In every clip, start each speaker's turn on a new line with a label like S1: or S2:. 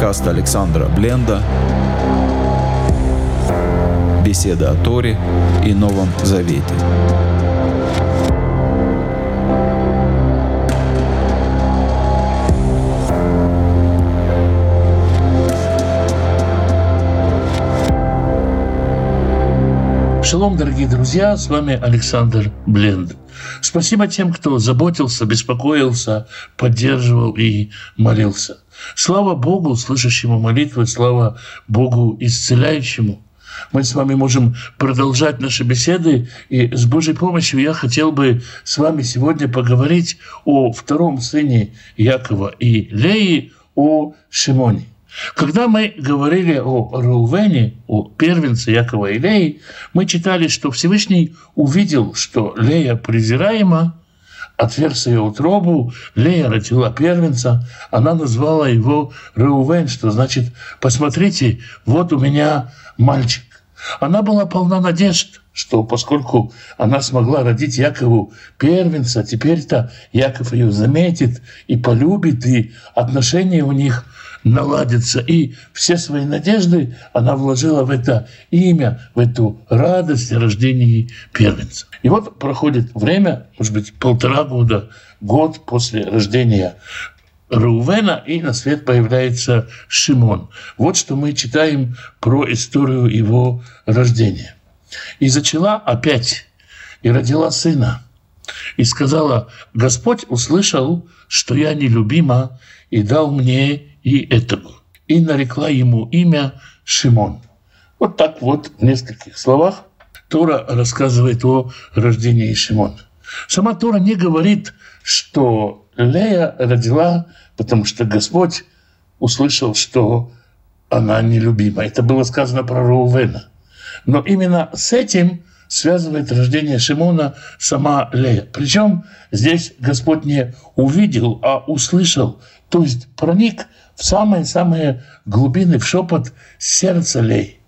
S1: Подкаст Александра Бленда. Беседа о Торе и Новом Завете.
S2: Шалом, дорогие друзья, с вами Александр Бленд. Спасибо тем, кто заботился, беспокоился, поддерживал и молился. Слава Богу, слышащему молитвы, слава Богу, исцеляющему. Мы с вами можем продолжать наши беседы, и с Божьей помощью я хотел бы с вами сегодня поговорить о втором сыне Якова и Леи, о Шимоне. Когда мы говорили о Рувене, о первенце Якова и Леи, мы читали, что Всевышний увидел, что Лея презираема, отверз ее утробу, Лея родила первенца, она назвала его Реувен, что значит «посмотрите, вот у меня мальчик». Она была полна надежд, что поскольку она смогла родить Якову первенца, теперь-то Яков ее заметит и полюбит, и отношения у них наладятся. И все свои надежды она вложила в это имя, в эту радость о рождении первенца. И вот проходит время, может быть, полтора года, год после рождения Рувена, и на свет появляется Шимон. Вот что мы читаем про историю его рождения. «И зачала опять, и родила сына, и сказала, Господь услышал, что я нелюбима, и дал мне и этому. И нарекла ему имя Шимон. Вот так вот в нескольких словах Тора рассказывает о рождении Шимона. Сама Тора не говорит, что Лея родила, потому что Господь услышал, что она нелюбима. Это было сказано про Рувена. Но именно с этим связывает рождение Шимона сама Лея. Причем здесь Господь не увидел, а услышал, то есть проник в самые-самые глубины, в шепот сердца Лей,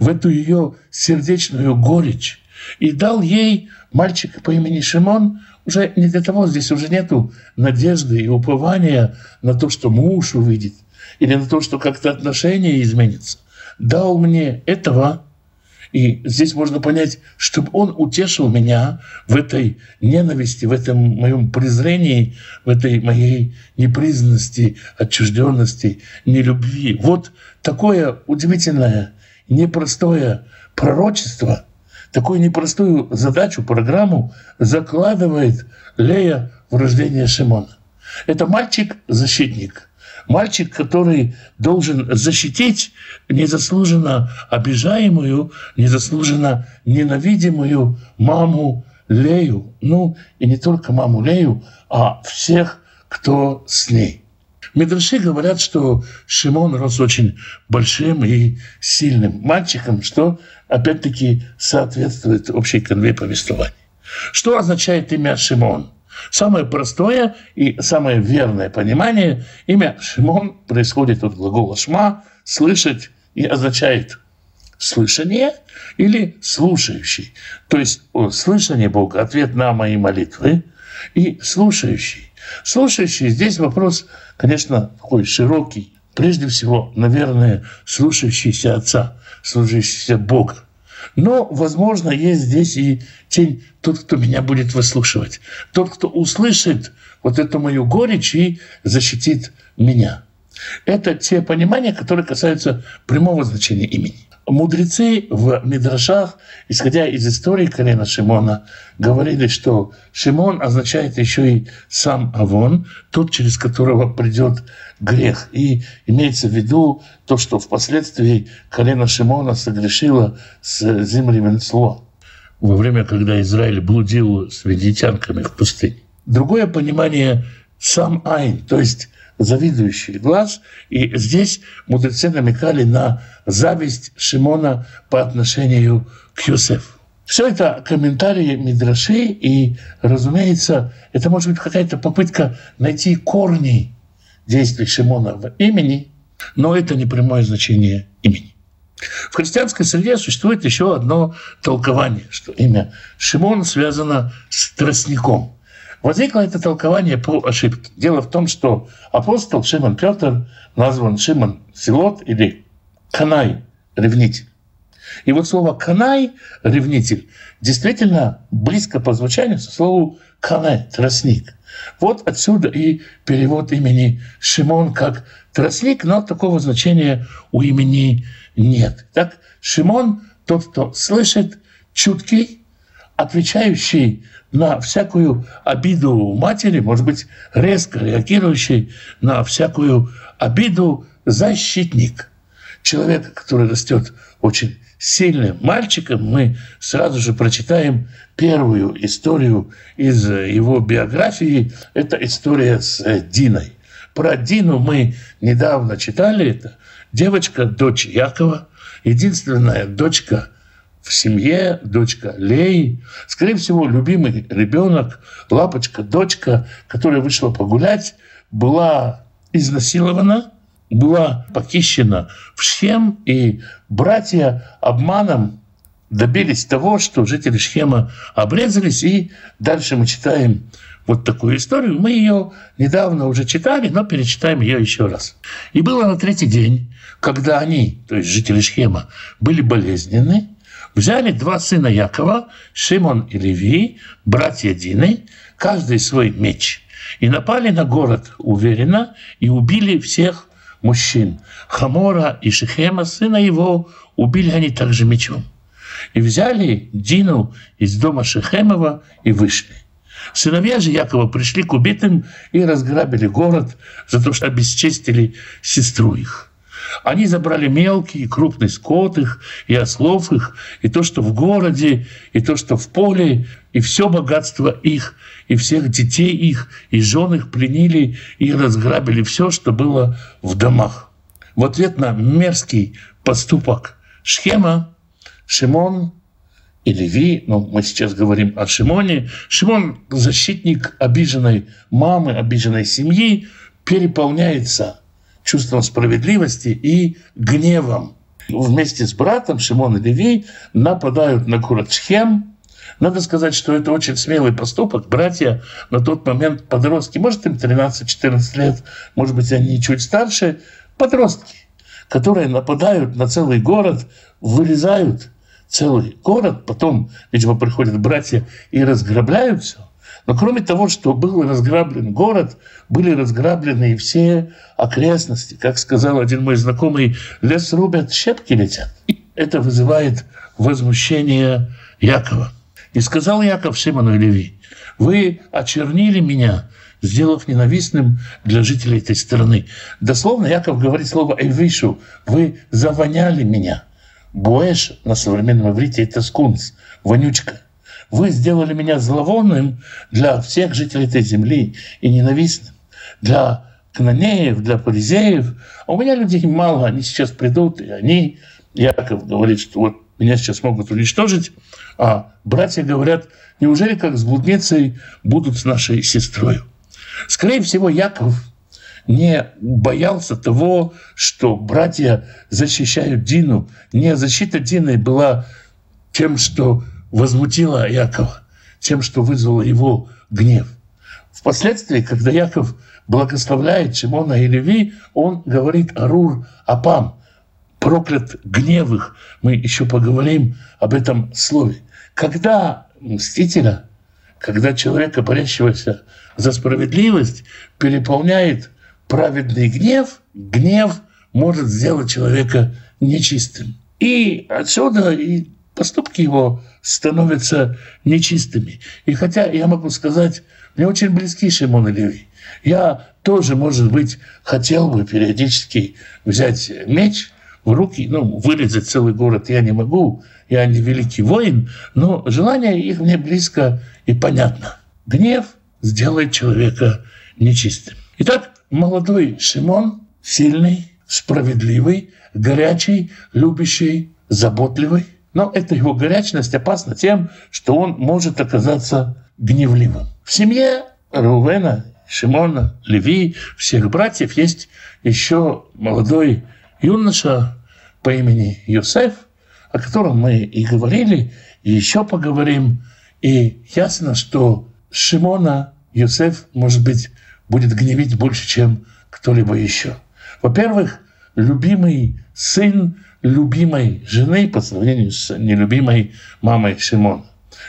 S2: в эту ее сердечную горечь, и дал ей мальчика по имени Шимон, уже не для того, здесь уже нету надежды и упования на то, что муж увидит, или на то, что как-то отношения изменятся. Дал мне этого, и здесь можно понять, чтобы он утешил меня в этой ненависти, в этом моем презрении, в этой моей непризнанности, отчужденности, нелюбви. Вот такое удивительное, непростое пророчество, такую непростую задачу, программу закладывает Лея в рождение Шимона. Это мальчик-защитник – Мальчик, который должен защитить незаслуженно обижаемую, незаслуженно ненавидимую маму Лею. Ну, и не только маму Лею, а всех, кто с ней. Медраши говорят, что Шимон рос очень большим и сильным мальчиком, что опять-таки соответствует общей конве повествования. Что означает имя Шимон? Самое простое и самое верное понимание имя Шимон происходит от глагола «шма» – «слышать» и означает слышание или слушающий. То есть слышание Бога – ответ на мои молитвы, и слушающий. Слушающий – здесь вопрос, конечно, такой широкий. Прежде всего, наверное, слушающийся Отца, слушающийся Бога. Но, возможно, есть здесь и тень тот, кто меня будет выслушивать, тот, кто услышит вот эту мою горечь и защитит меня. Это те понимания, которые касаются прямого значения имени. Мудрецы в Мидрашах, исходя из истории колена Шимона, говорили, что Шимон означает еще и сам Авон, тот, через которого придет грех. И имеется в виду то, что впоследствии колено Шимона согрешило с земли Венцло во время, когда Израиль блудил с ведитянками в пустыне. Другое понимание – сам Айн, то есть завидующий глаз. И здесь мудрецы намекали на зависть Шимона по отношению к Юсефу. Все это комментарии Мидраши, и, разумеется, это может быть какая-то попытка найти корни действий Шимона в имени, но это не прямое значение имени. В христианской среде существует еще одно толкование, что имя Шимон связано с тростником – Возникло это толкование по ошибке. Дело в том, что апостол Шимон Петр назван Шимон Силот или Канай, ревнитель. И вот слово «канай» — ревнитель действительно близко по звучанию со слову «канай» — тростник. Вот отсюда и перевод имени Шимон как тростник, но такого значения у имени нет. Так, Шимон — тот, кто слышит, чуткий, отвечающий на всякую обиду матери, может быть, резко реагирующий на всякую обиду защитник. Человек, который растет очень сильным мальчиком, мы сразу же прочитаем первую историю из его биографии. Это история с Диной. Про Дину мы недавно читали. Это девочка, дочь Якова, единственная дочка в семье, дочка Леи. Скорее всего, любимый ребенок, лапочка, дочка, которая вышла погулять, была изнасилована – была похищена в Шхем, и братья обманом добились того, что жители Шхема обрезались, и дальше мы читаем вот такую историю. Мы ее недавно уже читали, но перечитаем ее еще раз. И было на третий день, когда они, то есть жители Шхема, были болезненны, взяли два сына Якова, Шимон и Леви, братья Дины, каждый свой меч, и напали на город уверенно и убили всех мужчин. Хамора и Шехема, сына его, убили они также мечом. И взяли Дину из дома Шехемова и вышли. Сыновья же Якова пришли к убитым и разграбили город за то, что обесчестили сестру их. Они забрали мелкий и крупный скот их, и ослов их, и то, что в городе, и то, что в поле, и все богатство их, и всех детей их, и жен их пленили, и разграбили все, что было в домах. В ответ на мерзкий поступок Шхема, Шимон и Леви, ну, мы сейчас говорим о Шимоне, Шимон, защитник обиженной мамы, обиженной семьи, переполняется чувством справедливости и гневом. Вместе с братом Шимон и Леви нападают на Шхем. Надо сказать, что это очень смелый поступок. Братья на тот момент подростки, может им 13-14 лет, может быть они чуть старше, подростки, которые нападают на целый город, вырезают целый город, потом, видимо, приходят братья и разграбляют все. Но кроме того, что был разграблен город, были разграблены и все окрестности. Как сказал один мой знакомый, лес рубят, щепки летят. Это вызывает возмущение Якова. И сказал Яков Шимону и Леви, вы очернили меня, сделав ненавистным для жителей этой страны. Дословно Яков говорит слово «эйвишу», вы завоняли меня. Буэш на современном иврите – это скунс, вонючка. Вы сделали меня зловонным для всех жителей этой земли и ненавистным для канонеев, для фаризеев. А у меня людей мало, они сейчас придут, и они, Яков говорит, что вот меня сейчас могут уничтожить, а братья говорят, неужели как с блудницей будут с нашей сестрой? Скорее всего, Яков не боялся того, что братья защищают Дину. Не защита Дины была тем, что возмутила Якова, тем, что вызвало его гнев. Впоследствии, когда Яков благословляет Шимона и Леви, он говорит «Арур Апам», проклят гневых. Мы еще поговорим об этом слове. Когда мстителя, когда человека, борящегося за справедливость, переполняет праведный гнев, гнев может сделать человека нечистым. И отсюда и поступки его становятся нечистыми. И хотя я могу сказать, мне очень близки Шимон и Леви. Я тоже, может быть, хотел бы периодически взять меч в руки, ну, вырезать целый город я не могу, я не великий воин, но желание их мне близко и понятно. Гнев сделает человека нечистым. Итак, молодой Шимон, сильный, справедливый, горячий, любящий, заботливый, но эта его горячность опасна тем, что он может оказаться гневливым. В семье Рувена, Шимона, Леви, всех братьев есть еще молодой юноша по имени Юсеф, о котором мы и говорили, и еще поговорим. И ясно, что Шимона Юсеф, может быть, будет гневить больше, чем кто-либо еще. Во-первых, любимый сын любимой жены по сравнению с нелюбимой мамой Шимона.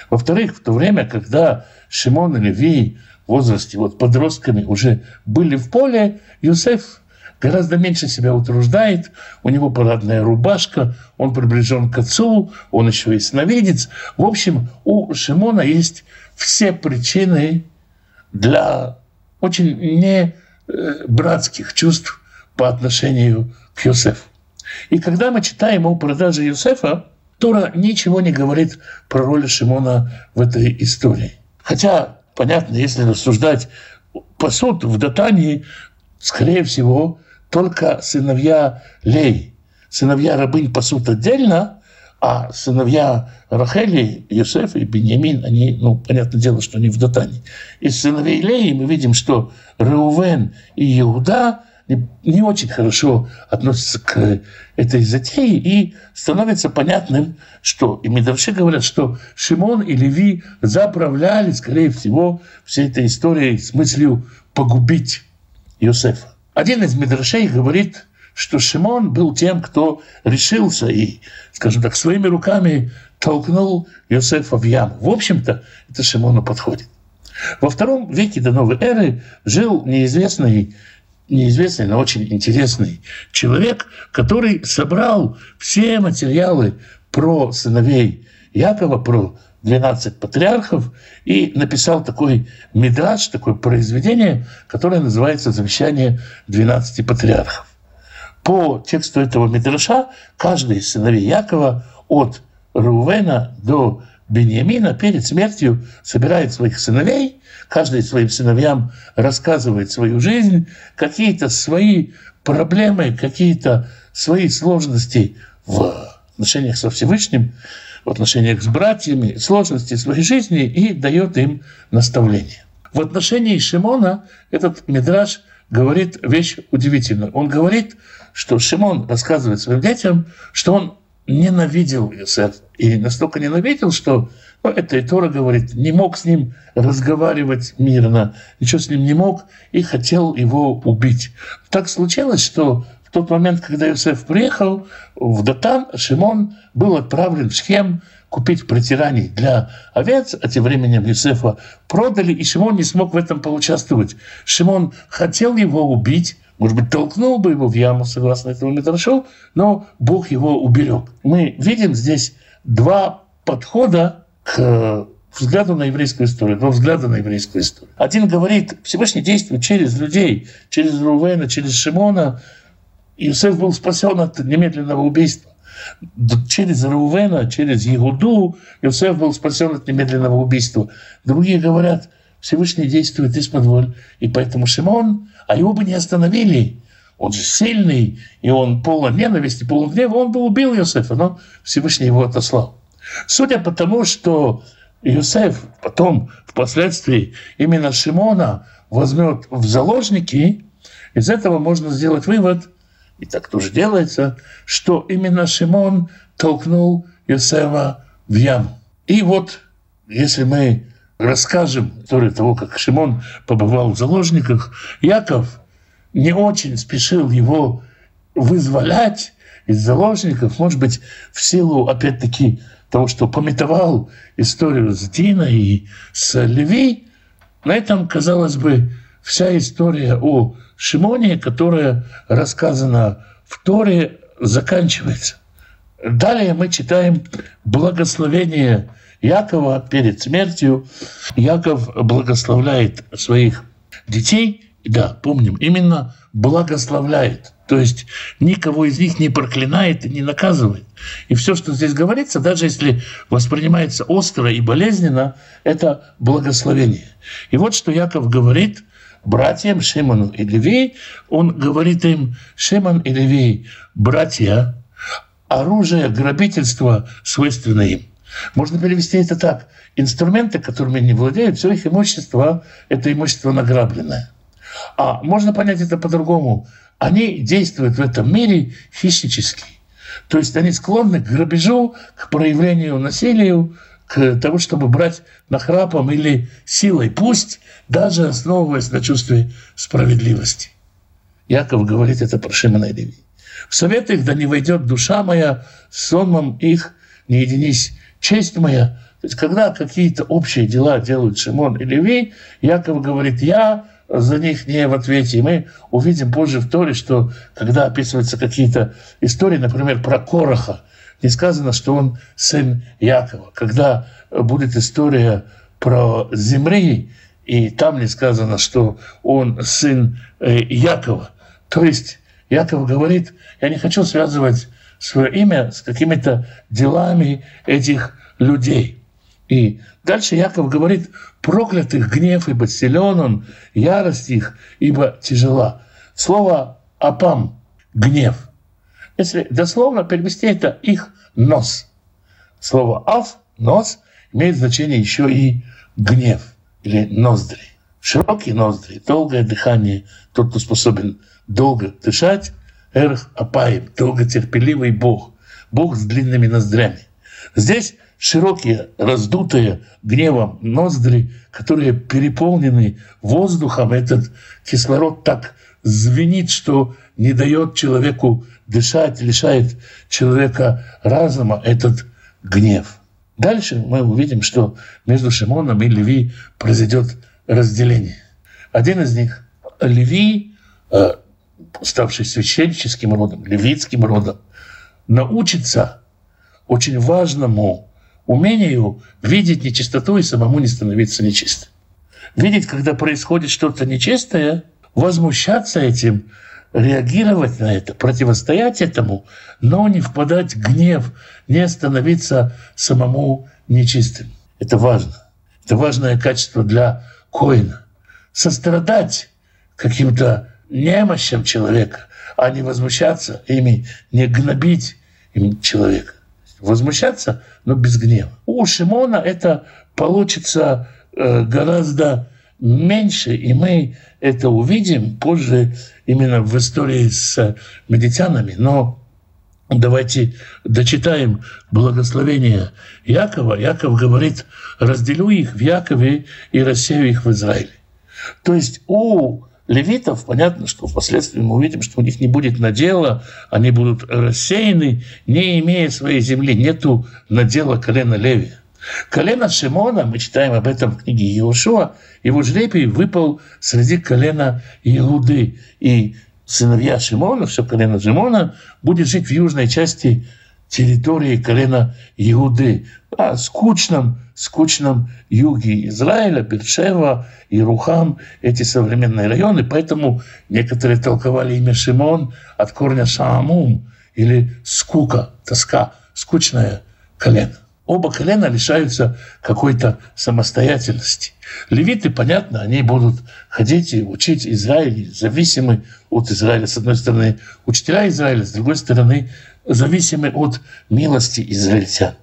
S2: Во-вторых, в то время, когда Шимон и Леви в возрасте вот подростками уже были в поле, Юсеф гораздо меньше себя утруждает, у него парадная рубашка, он приближен к отцу, он еще и сновидец. В общем, у Шимона есть все причины для очень не э, братских чувств по отношению к Юсефу. И когда мы читаем о продаже Юсефа, Тора ничего не говорит про роль Шимона в этой истории. Хотя, понятно, если рассуждать посуд в Датании, скорее всего, только сыновья Лей, сыновья рабынь пасут отдельно, а сыновья Рахели, Йосеф и Беньямин, они, ну, понятное дело, что они в Датане. Из сыновей Леи мы видим, что Реувен и Иуда не, очень хорошо относятся к этой затее, и становится понятным, что, и Медарши говорят, что Шимон и Леви заправляли, скорее всего, всей этой историей с мыслью погубить Иосифа. Один из Медрашей говорит, что Шимон был тем, кто решился и, скажем так, своими руками толкнул Иосифа в яму. В общем-то, это Шимону подходит. Во втором веке до новой эры жил неизвестный неизвестный, но очень интересный человек, который собрал все материалы про сыновей Якова, про 12 патриархов, и написал такой мидраж, такое произведение, которое называется «Завещание 12 патриархов». По тексту этого мидраша каждый из сыновей Якова от Рувена до Беньямина перед смертью собирает своих сыновей, каждый своим сыновьям рассказывает свою жизнь, какие-то свои проблемы, какие-то свои сложности в отношениях со Всевышним, в отношениях с братьями, сложности своей жизни и дает им наставление. В отношении Шимона этот мидраж говорит вещь удивительную. Он говорит, что Шимон рассказывает своим детям, что он ненавидел Иосифа. И настолько ненавидел, что ну, это и Тора говорит, не мог с ним разговаривать мирно, ничего с ним не мог и хотел его убить. Так случилось, что в тот момент, когда Иосиф приехал в Датан, Шимон был отправлен в Шхем купить протираний для овец, а тем временем Иосифа продали, и Шимон не смог в этом поучаствовать. Шимон хотел его убить, может быть, толкнул бы его в яму, согласно этому Митрашу, но Бог его уберег. Мы видим здесь два подхода к взгляду на еврейскую историю, два взгляда на еврейскую историю. Один говорит, Всевышний действует через людей, через Рувена, через Шимона. Иосиф был спасен от немедленного убийства. Через Рувена, через Егуду Иосиф был спасен от немедленного убийства. Другие говорят, Всевышний действует из-под воль, и поэтому Шимон а его бы не остановили. Он же сильный, и он полон ненависти, полон гнева. Он бы убил Иосифа, но Всевышний его отослал. Судя по тому, что Иосиф потом, впоследствии, именно Шимона возьмет в заложники, из этого можно сделать вывод, и так тоже делается, что именно Шимон толкнул Иосифа в яму. И вот, если мы расскажем историю того, как Шимон побывал в заложниках, Яков не очень спешил его вызволять из заложников, может быть, в силу, опять-таки, того, что пометовал историю с Диной и с Леви. На этом, казалось бы, вся история о Шимоне, которая рассказана в Торе, заканчивается. Далее мы читаем благословение Якова перед смертью. Яков благословляет своих детей. Да, помним, именно благословляет. То есть никого из них не проклинает и не наказывает. И все, что здесь говорится, даже если воспринимается остро и болезненно, это благословение. И вот что Яков говорит братьям Шимону и Левей. Он говорит им, Шимон и Левей, братья, оружие грабительства свойственно им. Можно перевести это так. Инструменты, которыми они владеют, все их имущество – это имущество награбленное. А можно понять это по-другому. Они действуют в этом мире хищнически. То есть они склонны к грабежу, к проявлению насилию, к тому, чтобы брать нахрапом или силой, пусть даже основываясь на чувстве справедливости. Яков говорит это про Шимона и Леви. В совет их да не войдет душа моя, сонмом их не единись честь моя. То есть, когда какие-то общие дела делают Шимон и Леви, Яков говорит, я за них не в ответе. И мы увидим позже в Торе, что когда описываются какие-то истории, например, про Короха, не сказано, что он сын Якова. Когда будет история про Земли, и там не сказано, что он сын э, Якова. То есть Яков говорит, я не хочу связывать свое имя с какими-то делами этих людей. И дальше Яков говорит, проклятых гнев, ибо силен он, ярость их, ибо тяжела. Слово «апам» – гнев. Если дословно перевести, это их нос. Слово «ав» – нос имеет значение еще и гнев или ноздри. Широкие ноздри, долгое дыхание, тот, кто способен долго дышать, эрх апаем, долготерпеливый Бог, Бог с длинными ноздрями. Здесь широкие, раздутые гневом ноздри, которые переполнены воздухом, этот кислород так звенит, что не дает человеку дышать, лишает человека разума этот гнев. Дальше мы увидим, что между Шимоном и Леви произойдет разделение. Один из них, Леви, э, ставший священническим родом, левитским родом, научится очень важному умению видеть нечистоту и самому не становиться нечистым. Видеть, когда происходит что-то нечистое, возмущаться этим, реагировать на это, противостоять этому, но не впадать в гнев, не становиться самому нечистым. Это важно. Это важное качество для коина. Сострадать каким-то немощам человека, а не возмущаться ими, не гнобить им человека. Возмущаться, но без гнева. У Шимона это получится э, гораздо меньше, и мы это увидим позже именно в истории с медитянами. Но давайте дочитаем благословение Якова. Яков говорит, разделю их в Якове и рассею их в Израиле. То есть у левитов, понятно, что впоследствии мы увидим, что у них не будет надела, они будут рассеяны, не имея своей земли, нету надела колена Леви. Колено Шимона, мы читаем об этом в книге Иошуа, его жребий выпал среди колена Иуды. И сыновья Шимона, все колено Шимона, будет жить в южной части территории колена Иуды, а скучном, скучном юге Израиля, Бершева, Ирухам, эти современные районы. Поэтому некоторые толковали имя Шимон от корня Шаамум или скука, тоска, скучное колено. Оба колена лишаются какой-то самостоятельности. Левиты, понятно, они будут ходить и учить Израиль, зависимы от Израиля. С одной стороны, учителя Израиля, с другой стороны, зависимы от милости израильтян.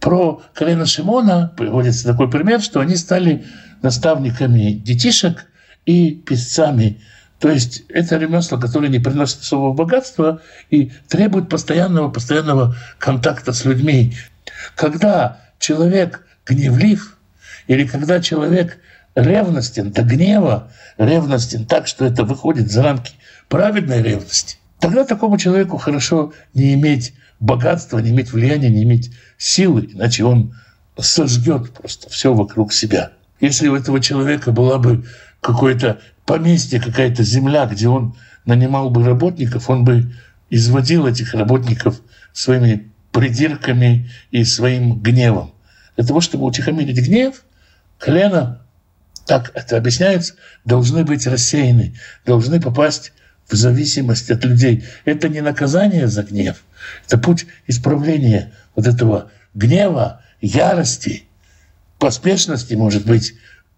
S2: Про колено Шимона приводится такой пример, что они стали наставниками детишек и писцами. То есть это ремесло, которое не приносит особого богатства и требует постоянного, постоянного контакта с людьми. Когда человек гневлив или когда человек ревностен до гнева, ревностен так, что это выходит за рамки праведной ревности, Тогда такому человеку хорошо не иметь богатства, не иметь влияния, не иметь силы, иначе он сожгет просто все вокруг себя. Если у этого человека была бы какое-то поместье, какая-то земля, где он нанимал бы работников, он бы изводил этих работников своими придирками и своим гневом. Для того, чтобы утихомирить гнев, колено, так это объясняется, должны быть рассеяны, должны попасть в зависимости от людей. Это не наказание за гнев, это путь исправления вот этого гнева, ярости, поспешности, может быть,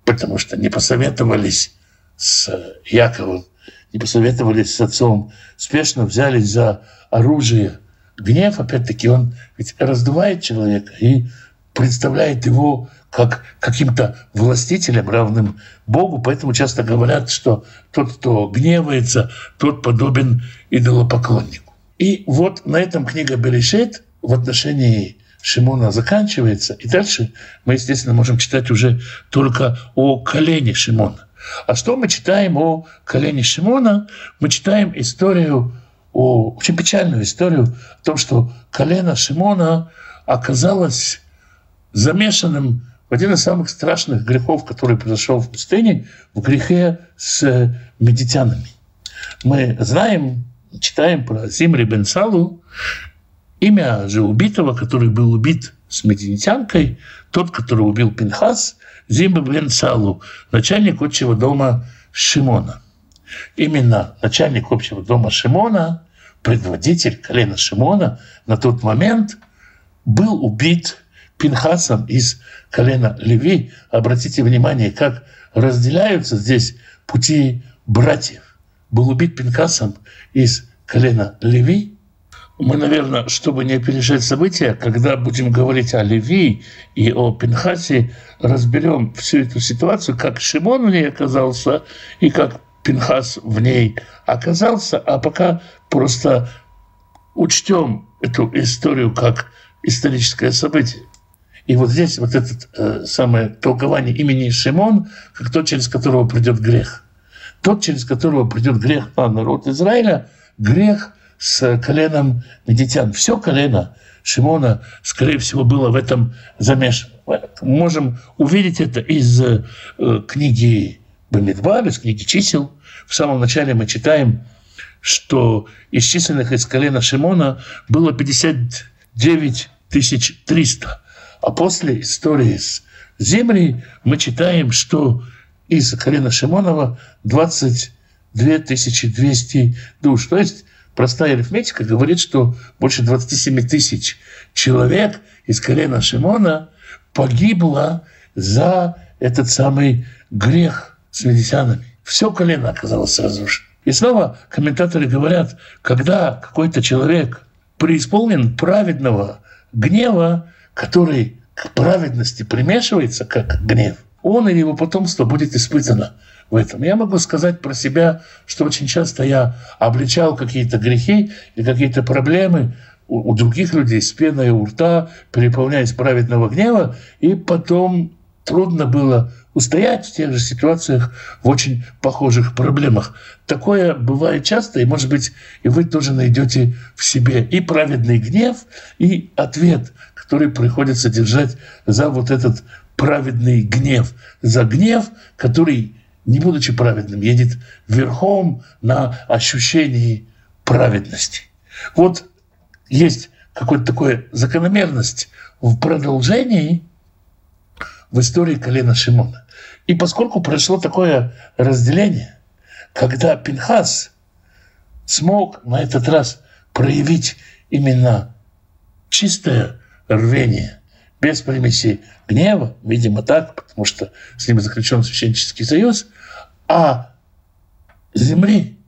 S2: потому что не посоветовались с Яковом, не посоветовались с отцом, спешно взялись за оружие. Гнев, опять-таки, он ведь раздувает человека и представляет его как каким-то властителем, равным Богу. Поэтому часто говорят, что тот, кто гневается, тот подобен идолопоклоннику. И вот на этом книга Берешит в отношении Шимона заканчивается, и дальше мы, естественно, можем читать уже только о колене Шимона. А что мы читаем о колене Шимона? Мы читаем историю, очень печальную историю о том, что колено Шимона оказалось замешанным в один из самых страшных грехов, который произошел в пустыне, в грехе с медитянами. Мы знаем, читаем про Зимри бен Салу, имя же убитого, который был убит с мединитянкой, тот, который убил Пинхас, Зимба бен Салу, начальник отчего дома Шимона. Именно начальник общего дома Шимона, предводитель колена Шимона на тот момент был убит Пинхасом из колена Леви. Обратите внимание, как разделяются здесь пути братьев. Был убит Пинхасом из колена Леви. Мы, наверное, чтобы не опережать события, когда будем говорить о Леви и о Пинхасе, разберем всю эту ситуацию, как Шимон в ней оказался и как Пинхас в ней оказался, а пока просто учтем эту историю как историческое событие. И вот здесь вот это э, самое толкование имени Шимон, как тот, через которого придет грех. Тот, через которого придет грех на народ Израиля, грех с коленом медитян. Все колено Шимона, скорее всего, было в этом замешано. Мы можем увидеть это из э, книги Бамидбар, из книги чисел. В самом начале мы читаем, что из численных из колена Шимона было 59 300. А после истории с Зимри мы читаем, что из колена Шимонова 22 200 душ. То есть простая арифметика говорит, что больше 27 тысяч человек из колена Шимона погибло за этот самый грех с медисянами. Все колено оказалось разрушено. И снова комментаторы говорят, когда какой-то человек преисполнен праведного гнева, который к праведности примешивается, как гнев, он или его потомство будет испытано в этом. Я могу сказать про себя, что очень часто я обличал какие-то грехи и какие-то проблемы у, у других людей с пеной у рта, переполняясь праведного гнева, и потом трудно было устоять в тех же ситуациях, в очень похожих проблемах. Такое бывает часто, и, может быть, и вы тоже найдете в себе и праведный гнев, и ответ, который приходится держать за вот этот праведный гнев, за гнев, который, не будучи праведным, едет верхом на ощущении праведности. Вот есть какая-то такая закономерность в продолжении в истории колена Шимона. И поскольку прошло такое разделение, когда Пинхас смог на этот раз проявить именно чистое рвение, без примеси гнева, видимо так, потому что с ним заключен священнический союз, а земли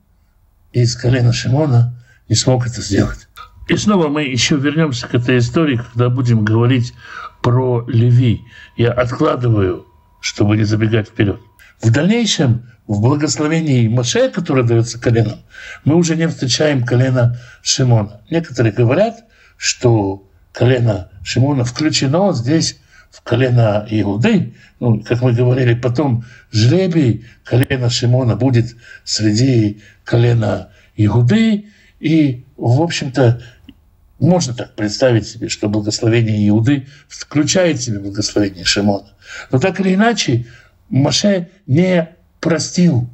S2: из колена Шимона не смог это сделать. И снова мы еще вернемся к этой истории, когда будем говорить про Леви. Я откладываю чтобы не забегать вперед. В дальнейшем, в благословении Моше, которое дается коленам, мы уже не встречаем колено Шимона. Некоторые говорят, что колено Шимона включено здесь в колено Иуды. Ну, как мы говорили потом, жребий колена Шимона будет среди колена Иуды. И, в общем-то, можно так представить себе, что благословение Иуды включает в себя благословение Шимона. Но так или иначе, Маше не простил,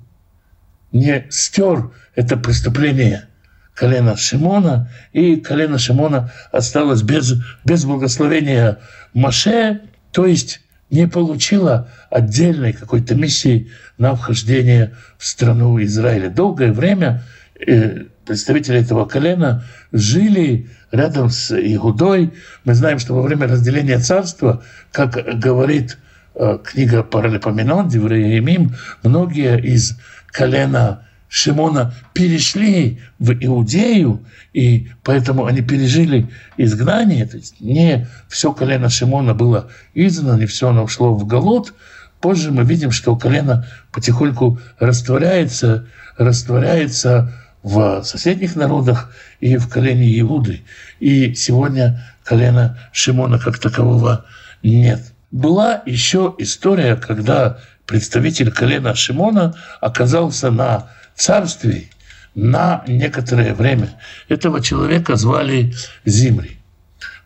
S2: не стер это преступление колена Шимона, и колено Шимона осталось без, без благословения Маше, то есть не получила отдельной какой-то миссии на вхождение в страну Израиля. Долгое время э, представители этого колена жили рядом с Игудой. Мы знаем, что во время разделения царства, как говорит э, книга Паралипоменон, Девреемим, многие из колена Шимона перешли в Иудею, и поэтому они пережили изгнание. То есть не все колено Шимона было изгнано, не все оно ушло в Галут. Позже мы видим, что колено потихоньку растворяется, растворяется в соседних народах и в колене Иуды. И сегодня колена Шимона как такового нет. Была еще история, когда представитель колена Шимона оказался на царстве на некоторое время. Этого человека звали Зимри.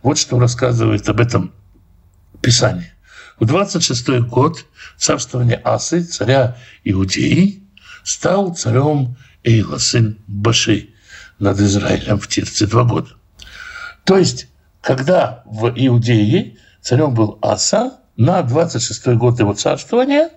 S2: Вот что рассказывает об этом Писание. В 26 год царствования Асы, царя Иудеи, стал царем Эйла, сын Баши, над Израилем в Тирце два года. То есть, когда в Иудее царем был Аса, на 26 год его царствования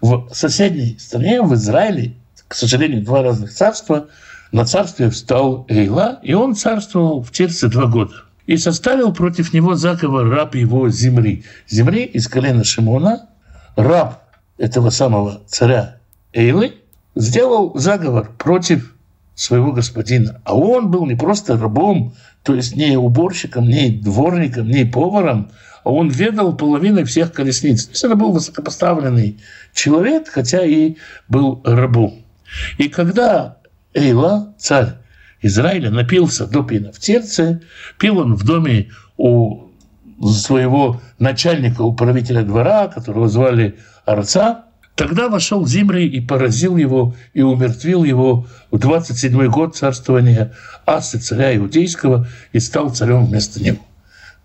S2: в соседней стране, в Израиле, к сожалению, два разных царства, на царстве встал Эйла, и он царствовал в Тирце два года. И составил против него заговор раб его Земри. Земри из колена Шимона, раб этого самого царя Эйлы, сделал заговор против своего господина. А он был не просто рабом, то есть не уборщиком, не дворником, не поваром, а он ведал половиной всех колесниц. То есть это был высокопоставленный человек, хотя и был рабом. И когда Эйла, царь Израиля, напился до пина в терце, пил он в доме у своего начальника, управителя двора, которого звали Арца, Тогда вошел Зимри и поразил его, и умертвил его в 27 год царствования Асы, царя Иудейского, и стал царем вместо него.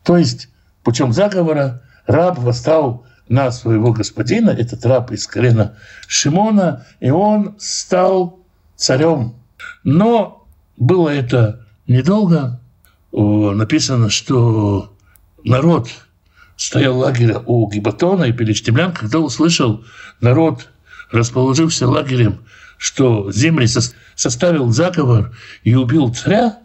S2: То есть путем заговора раб восстал на своего господина, этот раб из колена Шимона, и он стал царем. Но было это недолго. Написано, что народ стоял лагерь у Гибатона и Пелештемлян, когда услышал народ, расположился лагерем, что Зимри составил заговор и убил царя,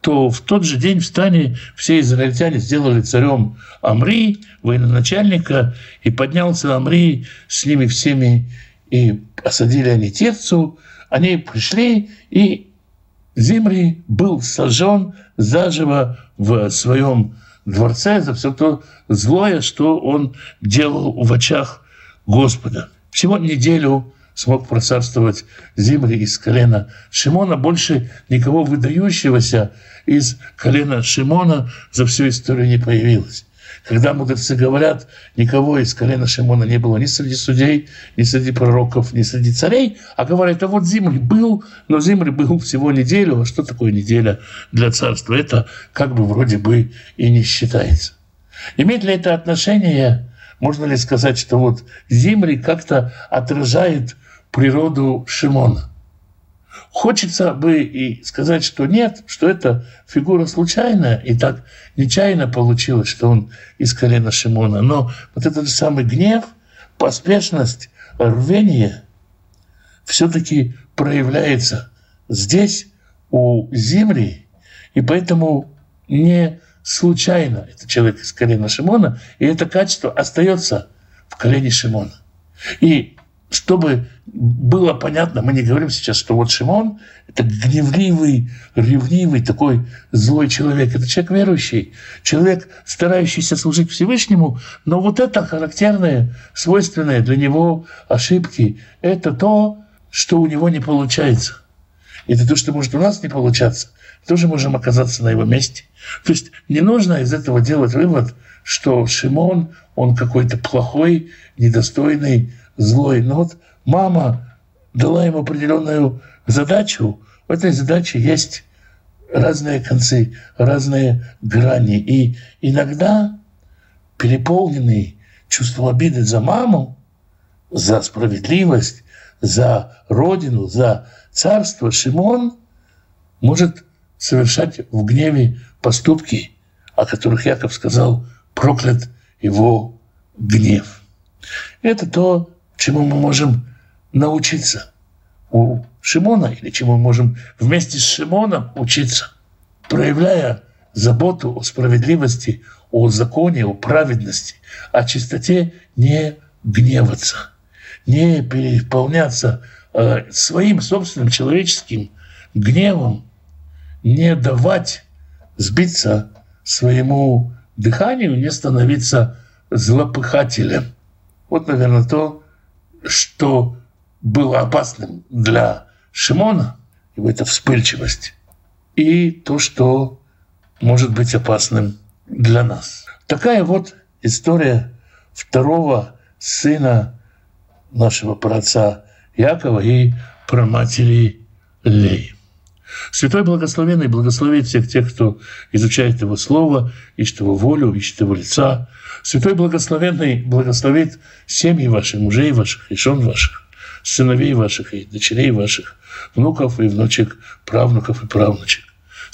S2: то в тот же день в стане все израильтяне сделали царем Амри, военачальника, и поднялся Амри с ними всеми, и осадили они Терцу. Они пришли, и Зимри был сожжен заживо в своем дворце за все то злое, что он делал в очах Господа. Всего неделю смог процарствовать Зимри из колена Шимона. Больше никого выдающегося из колена Шимона за всю историю не появилось. Когда мудрецы говорят, никого из колена Шимона не было ни среди судей, ни среди пророков, ни среди царей, а говорят, а вот Зимри был, но Зимри был всего неделю. А что такое неделя для царства? Это как бы вроде бы и не считается. Имеет ли это отношение, можно ли сказать, что вот Зимри как-то отражает природу Шимона? Хочется бы и сказать, что нет, что это фигура случайная, и так нечаянно получилось, что он из колена Шимона. Но вот этот самый гнев, поспешность, рвение все-таки проявляется здесь, у Земли, и поэтому не случайно это человек из колена Шимона, и это качество остается в колене Шимона. И чтобы было понятно, мы не говорим сейчас, что вот Шимон – это гневливый, ревнивый, такой злой человек. Это человек верующий, человек, старающийся служить Всевышнему, но вот это характерное, свойственное для него ошибки – это то, что у него не получается. Это то, что может у нас не получаться, тоже можем оказаться на его месте. То есть не нужно из этого делать вывод, что Шимон, он какой-то плохой, недостойный, злой. Но вот мама дала ему определенную задачу. В этой задаче есть разные концы, разные грани. И иногда переполненный чувством обиды за маму, за справедливость, за родину, за царство, Шимон может совершать в гневе поступки, о которых Яков сказал, проклят его гнев. Это то, чему мы можем научиться у Шимона или чему мы можем вместе с Шимоном учиться, проявляя заботу о справедливости, о законе, о праведности, о чистоте не гневаться, не переполняться э, своим собственным человеческим гневом, не давать сбиться своему дыханию, не становиться злопыхателем. Вот, наверное, то, что было опасным для Шимона, его эта вспыльчивость и то, что может быть опасным для нас. Такая вот история второго сына нашего праотца Якова и праматери Леи. Святой Благословенный благословит всех тех, кто изучает Его Слово, ищет Его волю, ищет Его лица. Святой Благословенный благословит семьи ваших, мужей ваших и жен ваших, сыновей ваших и дочерей ваших, внуков и внучек, правнуков и правнучек.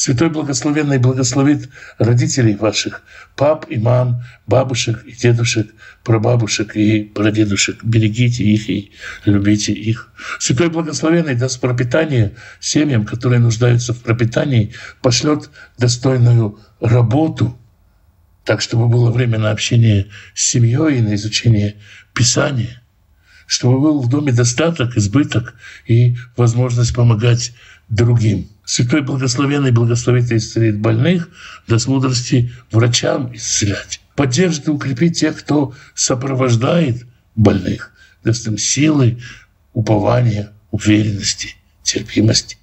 S2: Святой Благословенный благословит родителей ваших, пап и мам, бабушек и дедушек, прабабушек и прадедушек. Берегите их и любите их. Святой Благословенный даст пропитание семьям, которые нуждаются в пропитании, пошлет достойную работу, так, чтобы было время на общение с семьей и на изучение Писания, чтобы был в доме достаток, избыток и возможность помогать другим. Святой Благословенный благословит и исцелит больных, даст мудрости врачам исцелять. Поддержит и укрепит тех, кто сопровождает больных, даст им силы, упования, уверенности, терпимости.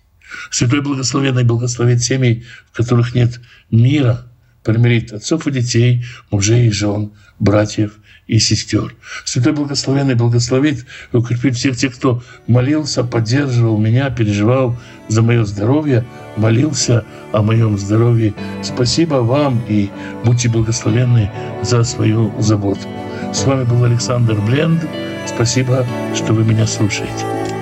S2: Святой Благословенный благословит семьи, в которых нет мира, примирит отцов и детей, мужей и жен, братьев и сестер. Святой Благословенный благословит и укрепит всех тех, кто молился, поддерживал меня, переживал за мое здоровье, молился о моем здоровье. Спасибо вам и будьте благословенны за свою заботу. С вами был Александр Бленд. Спасибо, что вы меня слушаете.